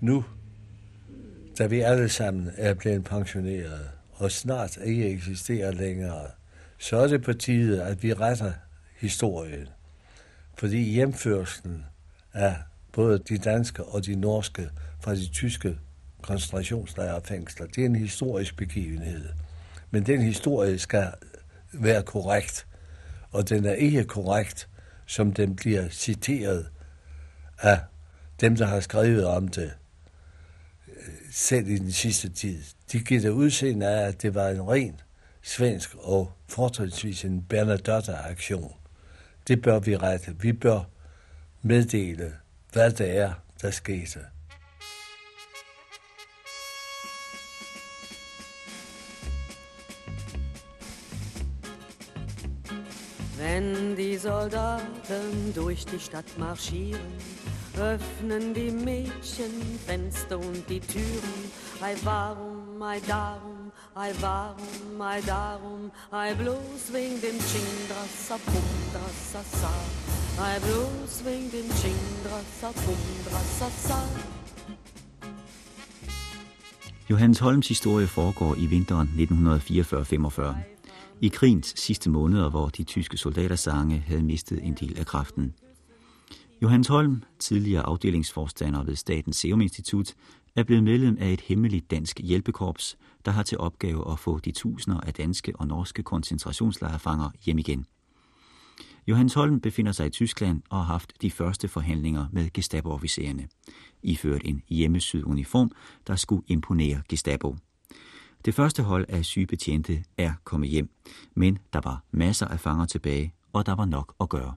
nu, da vi alle sammen er blevet pensioneret, og snart ikke eksisterer længere, så er det på tide, at vi retter historien. Fordi hjemførselen af både de danske og de norske fra de tyske koncentrationslejrfængsler, det er en historisk begivenhed. Men den historie skal være korrekt, og den er ikke korrekt, som den bliver citeret af dem, der har skrevet om det, selv i den sidste tid. De giver det udseende af, at det var en ren svensk og fortrinsvis en Bernadotte-aktion. Det bør vi rette. Vi bør meddele, hvad det er, der skete. Wenn die Soldaten durch die Stadt marschieren, öffnen die Mädchen Fenster und die Türen. Ei warum, ei darum, ei warum, ei darum, ei bloß wegen dem Chindrassa, Pumdrassa, Sa. Ei bloß wegen dem Chindrassa, Pumdrassa, Sa. Johannes Holms historie foregår i vinteren 1944-45. I krigens sidste måneder, hvor de tyske soldatersange havde mistet en del af kraften. Johannes Holm, tidligere afdelingsforstander ved Statens Serum Institut, er blevet medlem af et hemmeligt dansk hjælpekorps, der har til opgave at få de tusinder af danske og norske koncentrationslejrfanger hjem igen. Johannes Holm befinder sig i Tyskland og har haft de første forhandlinger med Gestapo-officererne, iført en hjemmesyd uniform, der skulle imponere Gestapo. Det første hold af sygebetjente er kommet hjem, men der var masser af fanger tilbage, og der var nok at gøre.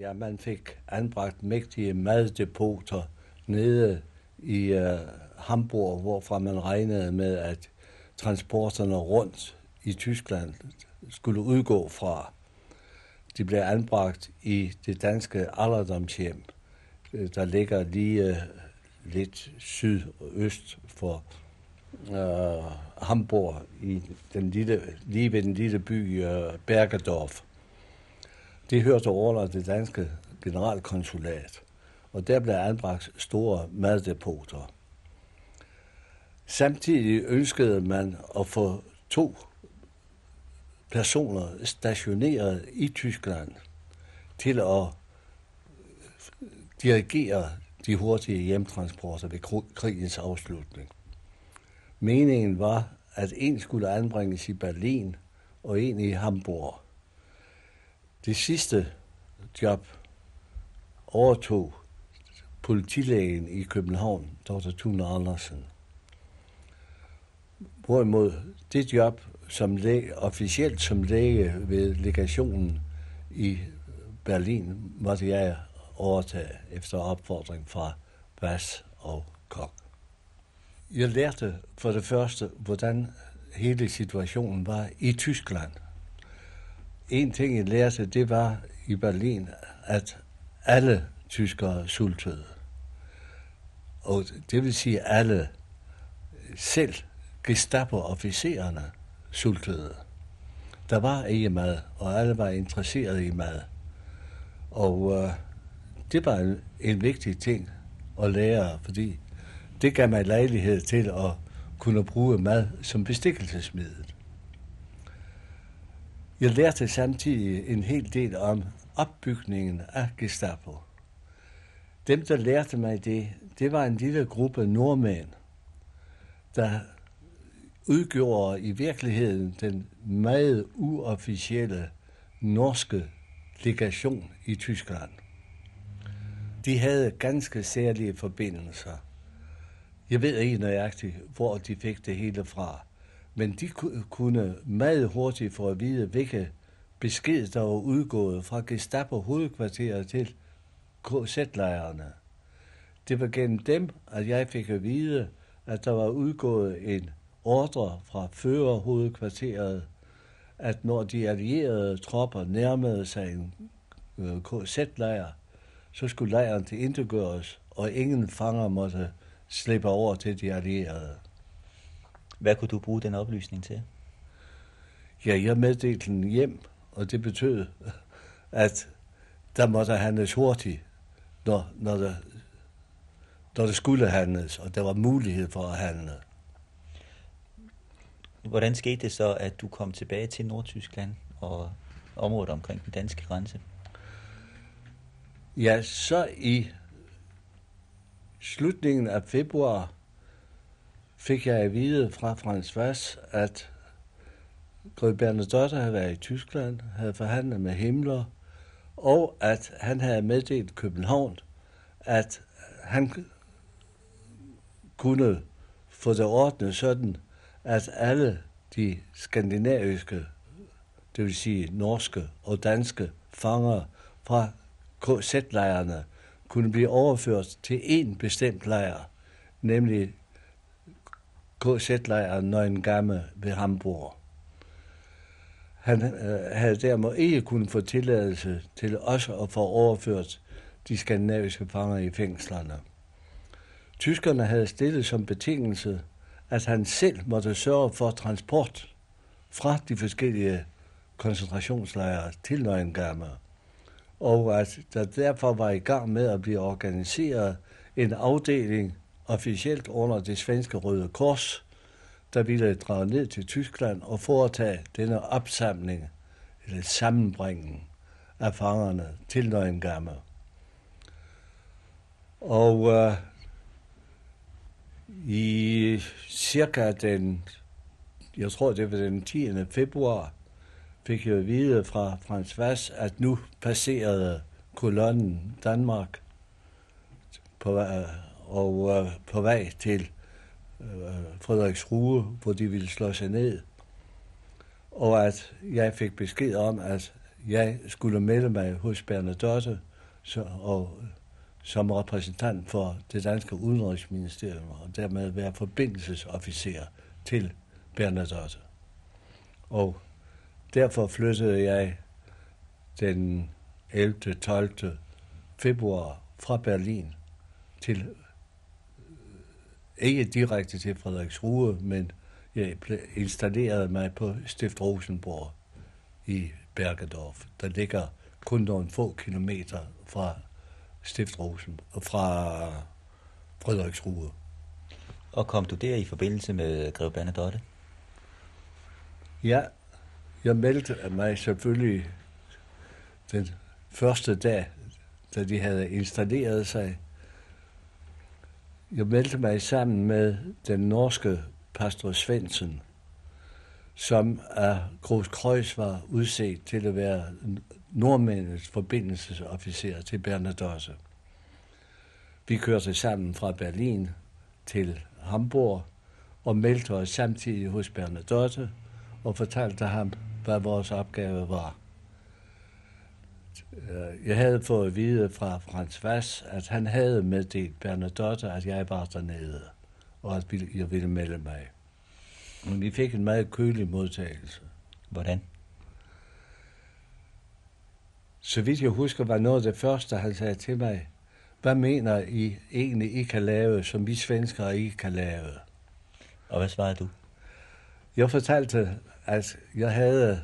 Ja, man fik anbragt mægtige maddepoter nede i uh, Hamburg, hvorfra man regnede med, at transporterne rundt i Tyskland skulle udgå fra. De blev anbragt i det danske alderdomshjem, øh, der ligger lige uh, lidt sydøst for uh, Hamburg, i den lille, lige ved den lille by uh, Bergedorf. Det hørte over det danske generalkonsulat, og der blev anbragt store maddepoter. Samtidig ønskede man at få to personer stationeret i Tyskland til at dirigere de hurtige hjemtransporter ved krigens afslutning. Meningen var, at en skulle anbringes i Berlin og en i Hamburg. Det sidste job overtog politilægen i København, Dr. Thune Andersen. Hvorimod det job som læge, officielt som læge ved legationen i Berlin, måtte jeg overtage efter opfordring fra Bas og Kok. Jeg lærte for det første, hvordan hele situationen var i Tyskland – en ting, jeg lærte, det var i Berlin, at alle tyskere sultede. Og det vil sige alle, selv Gestapo-officererne sultede. Der var ikke mad, og alle var interesserede i mad. Og øh, det var en, en vigtig ting at lære, fordi det gav mig lejlighed til at kunne bruge mad som bestikkelsesmiddel. Jeg lærte samtidig en hel del om opbygningen af Gestapo. Dem, der lærte mig det, det var en lille gruppe nordmænd, der udgjorde i virkeligheden den meget uofficielle norske legation i Tyskland. De havde ganske særlige forbindelser. Jeg ved ikke nøjagtigt, hvor de fik det hele fra. Men de kunne meget hurtigt få at vide, hvilke besked, der var udgået fra Gestapo hovedkvarteret til KZ-lejrene. Det var gennem dem, at jeg fik at vide, at der var udgået en ordre fra fører hovedkvarteret, at når de allierede tropper nærmede sig en øh, KZ-lejr, så skulle lejren til og ingen fanger måtte slippe over til de allierede. Hvad kunne du bruge den oplysning til? Ja, jeg meddelte den hjem, og det betød, at der måtte handles hurtigt, når, når der når det skulle handles, og der var mulighed for at handle. Hvordan skete det så, at du kom tilbage til Nordtyskland og området omkring den danske grænse? Ja, så i slutningen af februar fik jeg at vide fra Frans Vass, at Grøn Bernadotte havde været i Tyskland, havde forhandlet med Himmler, og at han havde meddelt København, at han kunne få det ordnet sådan, at alle de skandinaviske, det vil sige norske og danske fanger fra KZ-lejrene kunne blive overført til en bestemt lejr, nemlig KZ-lejren Neuengamme ved Hamburg. Han øh, havde dermed ikke kunnet få tilladelse til også at få overført de skandinaviske fanger i fængslerne. Tyskerne havde stillet som betingelse, at han selv måtte sørge for transport fra de forskellige koncentrationslejre til Neuengamme, og at der derfor var i gang med at blive organiseret en afdeling officielt under det svenske Røde Kors, der ville drage ned til Tyskland og foretage denne opsamling eller sammenbringen af fangerne til Nøgengamme. Og øh, i cirka den, jeg tror det var den 10. februar, fik jeg at vide fra Frans Vass, at nu passerede kolonnen Danmark på, øh, og øh, på vej til øh, Frederiks Rue hvor de ville slå sig ned. Og at jeg fik besked om, at jeg skulle melde mig hos Bernadotte så, og som repræsentant for det danske udenrigsministerium, og dermed være forbindelsesofficer til Bernadotte. Og derfor flyttede jeg den 11. 12. februar fra Berlin til, ikke direkte til Frederiksrue, men jeg installerede mig på Stift Rosenborg i Bergedorf, der ligger kun nogle få kilometer fra Stiftrosen fra Frederiksrue. Og kom du der i forbindelse med Greve Bernadotte? Ja, jeg meldte mig selvfølgelig den første dag, da de havde installeret sig. Jeg meldte mig sammen med den norske pastor Svendsen, som af Gros Kreuz var udset til at være nordmændenes forbindelsesofficer til Bernadotte. Vi kørte sammen fra Berlin til Hamburg og meldte os samtidig hos Bernadotte og fortalte ham, hvad vores opgave var. Jeg havde fået at vide fra Frans Vass, at han havde meddelt Bernadotte, at jeg var dernede, og at jeg ville melde mig. Men vi fik en meget kølig modtagelse. Hvordan? Så vidt jeg husker, var noget af det første, han sagde til mig, hvad mener I egentlig, I kan lave, som vi svenskere ikke kan lave? Og hvad svarede du? Jeg fortalte, at jeg havde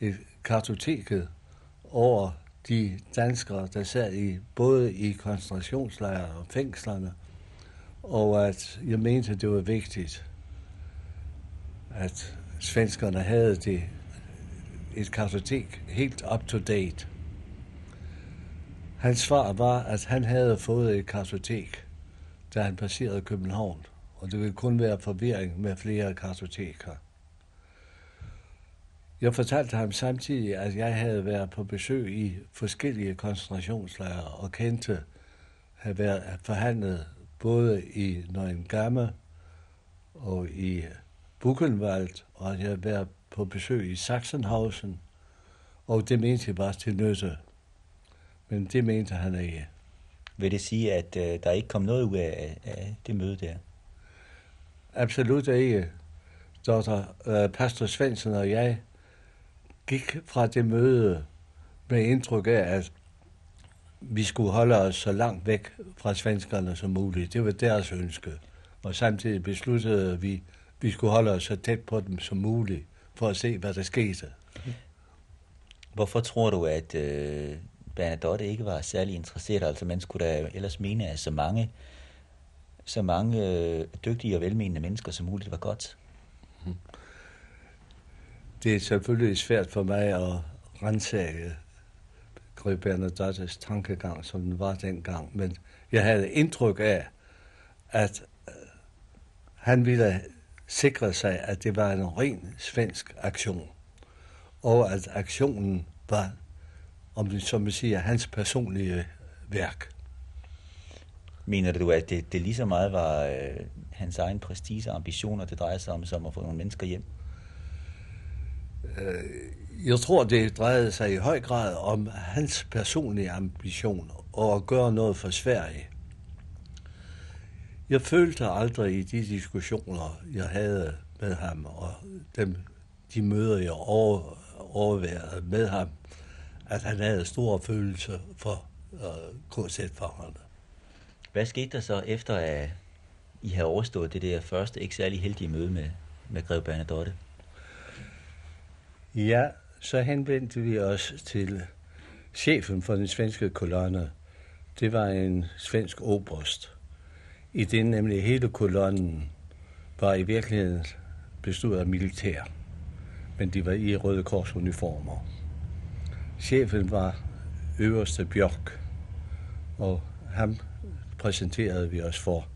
et kartoteket over de danskere, der sad i både i koncentrationslejre og fængslerne, og at jeg mente, at det var vigtigt, at svenskerne havde det et kartotek helt up to date. Hans svar var, at han havde fået et kartotek, da han passerede København, og det ville kun være forvirring med flere kartoteker. Jeg fortalte ham samtidig, at jeg havde været på besøg i forskellige koncentrationslejre og kendte, have været forhandlet både i Neuengamme og i Buchenwald, og jeg havde været på besøg i Sachsenhausen, og det mente jeg bare til nytte. Men det mente han ikke. Vil det sige, at øh, der ikke kom noget ud af, af det møde der? Absolut ikke. Dr. Øh, Pastor Svensson og jeg gik fra det møde med indtryk af, at vi skulle holde os så langt væk fra svenskerne som muligt. Det var deres ønske. Og samtidig besluttede vi, at vi skulle holde os så tæt på dem som muligt, for at se, hvad der skete. Hvorfor tror du, at øh, Bernadotte ikke var særlig interesseret? Altså man skulle da ellers mene, at så mange så mange øh, dygtige og velmenende mennesker som muligt var godt? Det er selvfølgelig svært for mig at rensage Grøy Bernadottes tankegang, som den var dengang, men jeg havde indtryk af, at øh, han ville sikre sig, at det var en ren svensk aktion, og at aktionen var, om det som man siger, hans personlige værk. Mener du, at det, det lige så meget var øh, hans egen prestige og ambitioner, det drejer sig om, som at få nogle mennesker hjem? Øh, jeg tror, det drejede sig i høj grad om hans personlige ambition og at gøre noget for Sverige. Jeg følte aldrig i de diskussioner, jeg havde med ham, og dem, de møder, jeg over, overværede med ham, at han havde store følelser for øh, KZ-fangerne. Hvad skete der så efter, at I havde overstået det der første ikke særlig heldige møde med, med Grev Bernadotte? Ja, så henvendte vi os til chefen for den svenske kolonne. Det var en svensk oberst. I den nemlig hele kolonnen var i virkeligheden bestod af militær, men de var i Røde Kors uniformer. Chefen var øverste Bjørk, og ham præsenterede vi os for,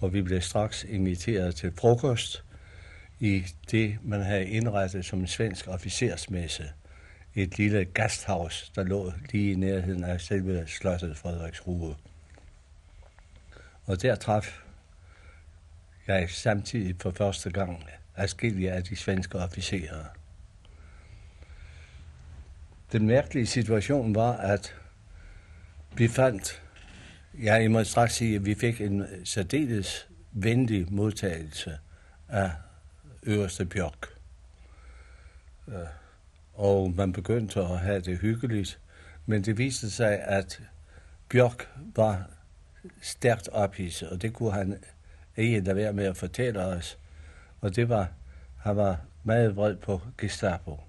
og vi blev straks inviteret til frokost i det, man havde indrettet som en svensk officersmesse. Et lille gasthaus, der lå lige i nærheden af selve slottet Frederiksrue. Og der traf jeg samtidig for første gang afskillige af de svenske officerer. Den mærkelige situation var, at vi fandt, ja, jeg må straks sige, at vi fik en særdeles venlig modtagelse af øverste Bjørk. Øh, og man begyndte at have det hyggeligt, men det viste sig, at Bjørk var stærkt ophidset, og det kunne han ikke lade være med at fortælle os. Og det var, han var meget vred på Gestapo.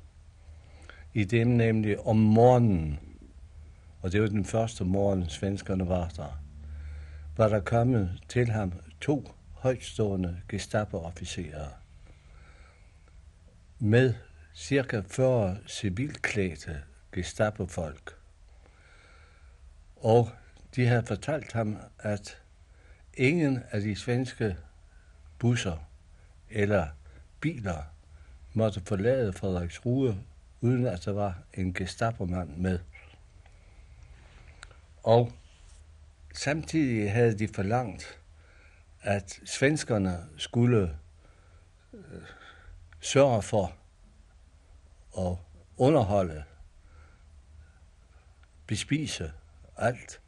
I dem nemlig om morgenen, og det var den første morgen, svenskerne var der, var der kommet til ham to højtstående Gestapo-officerer med cirka 40 civilklædte Gestapo-folk. Og de havde fortalt ham, at ingen af de svenske busser eller biler måtte forlade Frederiksrue, uden at der var en Gestapo-mand med. Og samtidig havde de forlangt, at svenskerne skulle øh, sørger for at underholde, bespise alt,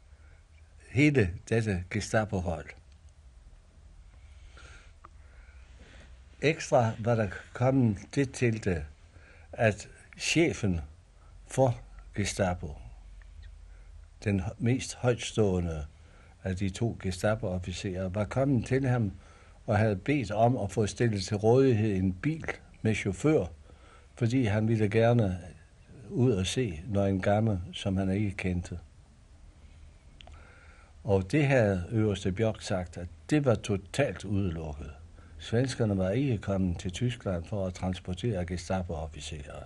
hele dette Gestapo-hold. Ekstra var der kommet det til det, at chefen for Gestapo, den mest højtstående af de to Gestapo-officerer, var kommet til ham og havde bedt om at få stillet til rådighed en bil med chauffør, fordi han ville gerne ud og se når en gammel, som han ikke kendte. Og det havde øverste Bjørk sagt, at det var totalt udelukket. Svenskerne var ikke kommet til Tyskland for at transportere Gestapo-officerer.